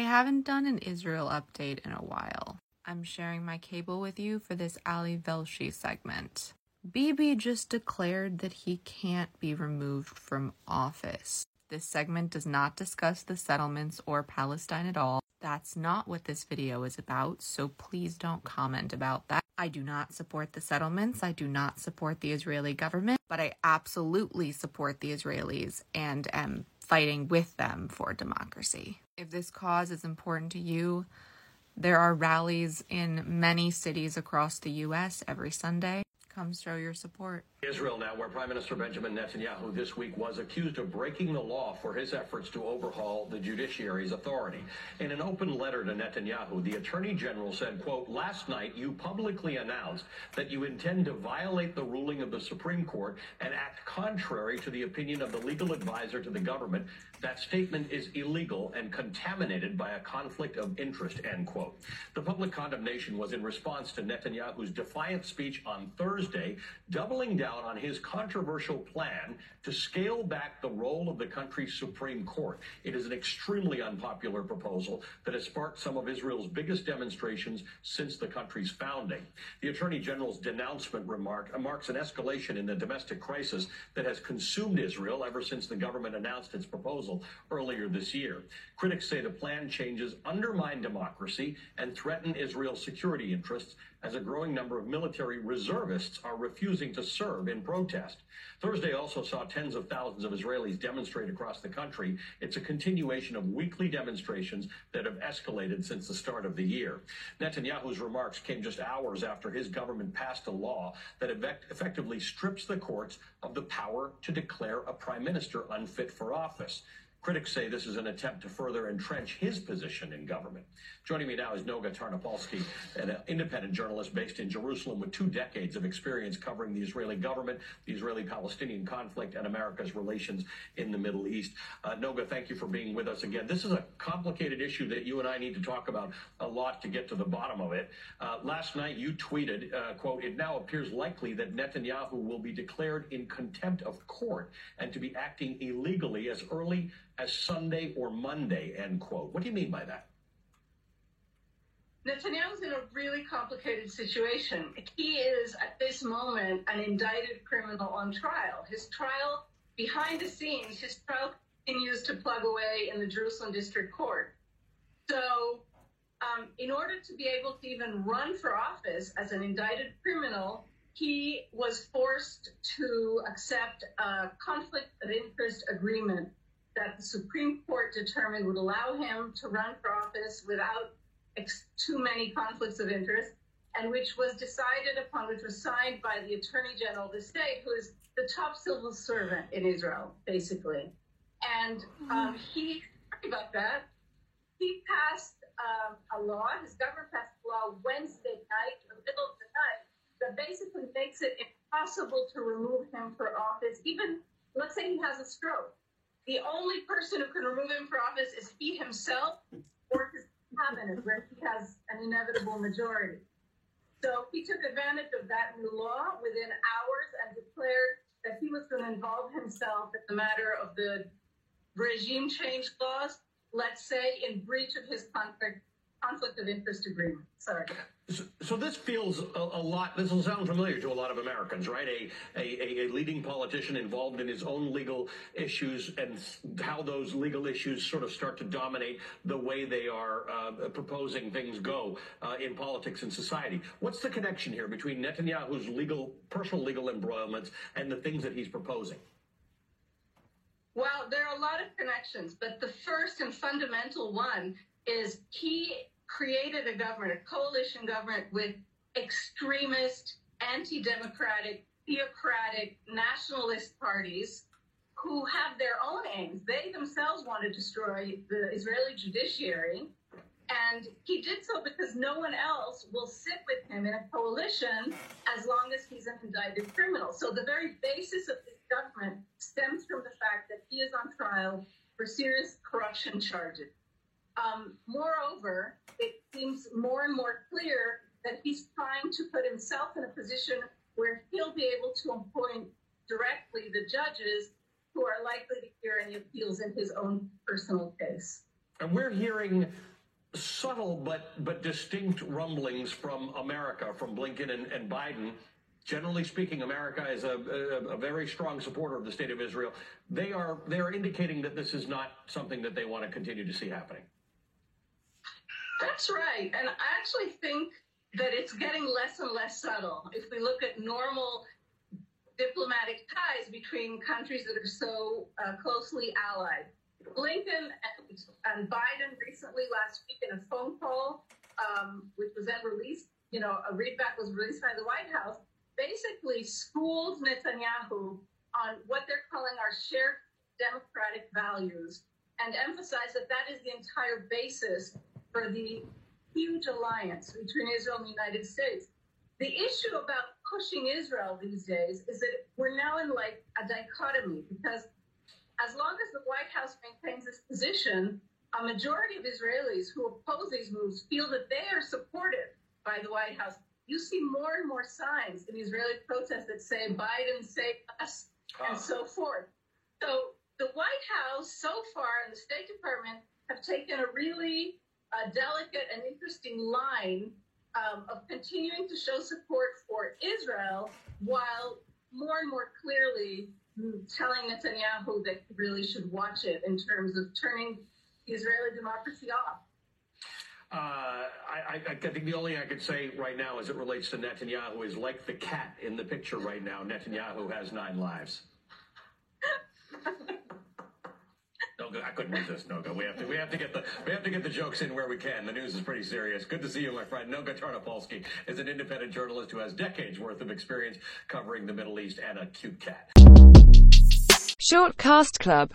I haven't done an Israel update in a while. I'm sharing my cable with you for this Ali Velshi segment. Bibi just declared that he can't be removed from office. This segment does not discuss the settlements or Palestine at all. That's not what this video is about, so please don't comment about that. I do not support the settlements. I do not support the Israeli government, but I absolutely support the Israelis and am fighting with them for democracy. If this cause is important to you, there are rallies in many cities across the US every Sunday. Come show your support. Israel now, where Prime Minister Benjamin Netanyahu this week was accused of breaking the law for his efforts to overhaul the judiciary's authority. In an open letter to Netanyahu, the Attorney General said, quote, last night you publicly announced that you intend to violate the of the Supreme Court and act contrary to the opinion of the legal advisor to the government. That statement is illegal and contaminated by a conflict of interest, end quote. The public condemnation was in response to Netanyahu's defiant speech on Thursday, doubling down on his controversial plan to scale back the role of the country's Supreme Court. It is an extremely unpopular proposal that has sparked some of Israel's biggest demonstrations since the country's founding. The Attorney General's denouncement remark marks an escalation in the domestic crisis that has consumed Israel ever since the government announced its proposal earlier this year. Critics say the plan changes undermine democracy and threaten Israel's security interests as a growing number of military reservists are refusing to serve in protest. Thursday also saw tens of thousands of Israelis demonstrate across the country. It's a continuation of weekly demonstrations that have escalated since the start of the year. Netanyahu's remarks came just hours after his government passed a law that effectively strips the courts of the power to declare a prime minister unfit for office. Critics say this is an attempt to further entrench his position in government. Joining me now is Noga Tarnopolsky, an independent journalist based in Jerusalem with two decades of experience covering the Israeli government, the Israeli Palestinian conflict, and America's relations in the Middle East. Uh, Noga, thank you for being with us again. This is a complicated issue that you and I need to talk about a lot to get to the bottom of it. Uh, last night you tweeted, uh, quote, it now appears likely that Netanyahu will be declared in contempt of court and to be acting illegally as early as Sunday or Monday, end quote. What do you mean by that? Netanyahu's in a really complicated situation. He is, at this moment, an indicted criminal on trial. His trial, behind the scenes, his trial continues to plug away in the Jerusalem District Court. So, um, in order to be able to even run for office as an indicted criminal, he was forced to accept a conflict of interest agreement that the Supreme Court determined would allow him to run for office without ex- too many conflicts of interest, and which was decided upon, which was signed by the Attorney General of the state, who is the top civil servant in Israel, basically. And um, he, about that, he passed um, a law, his government passed a law Wednesday night, in the middle of the night, that basically makes it impossible to remove him for office, even, let's say he has a stroke the only person who can remove him from office is he himself or his cabinet, where he has an inevitable majority. So he took advantage of that new law within hours and declared that he was going to involve himself in the matter of the regime change clause, let's say in breach of his conflict, conflict of interest agreement. Sorry. So, so this feels a, a, lot. This will sound familiar to a lot of Americans, right? A, a, a leading politician involved in his own legal issues and how those legal issues sort of start to dominate the way they are uh, proposing things go uh, in politics and society. What's the connection here between Netanyahu's legal, personal legal embroilments and the things that he's proposing? Well, there are a lot of connections, but the first and fundamental one is he created a government, a coalition government with extremist, anti democratic, theocratic, nationalist parties who have their own aims. They themselves want to destroy the Israeli judiciary. And he did so because no one else will sit with him in a coalition as long as he's an indicted criminal. So the very basis of his government stems from the fact that he is on trial for serious corruption charges. Um, moreover, it seems more and more clear that he's trying to put himself in a position where he'll be able to appoint directly the judges who are likely to hear any appeals in his own personal case. And we're hearing subtle but but distinct rumblings from America, from Blinken and, and Biden. Generally speaking, America is a, a, a, very strong supporter of the state of Israel. They are they are indicating that this is not something that they want to continue to see happening. That's right, and I actually think that it's getting less and less subtle. If we look at normal diplomatic ties between countries that are so uh, closely allied, Blinken and Biden recently last week in a phone call, um, which was then released, you know, a readback was released by the White House, basically schooled Netanyahu on what they're calling our shared democratic values and emphasized that that is the entire basis for the huge alliance between Israel and the United States. The issue about pushing Israel these days is that we're now in like a dichotomy because as long as the White House maintains its position, a majority of Israelis who oppose these moves feel that they are supported by the White House. You see more and more signs in Israeli protests that say Biden save us and so ah. forth. So the White House so far and the State Department have taken a really uh, delicate and interesting line um, of continuing to show support for Israel while more and more clearly telling Netanyahu that he really should watch it in terms of turning Israeli democracy off. Uh, I, I, think the only thing I could say right now as it relates to Netanyahu is like the cat in the picture right now, Netanyahu has nine lives. Noga, I couldn't resist Noga. We have to we have to get the we have to get the jokes in where we can. The news is pretty serious. Good to see you, my friend. Noga Tarnopolsky is an independent journalist who has decades worth of experience covering the Middle East and a cute cat. Short Cast Club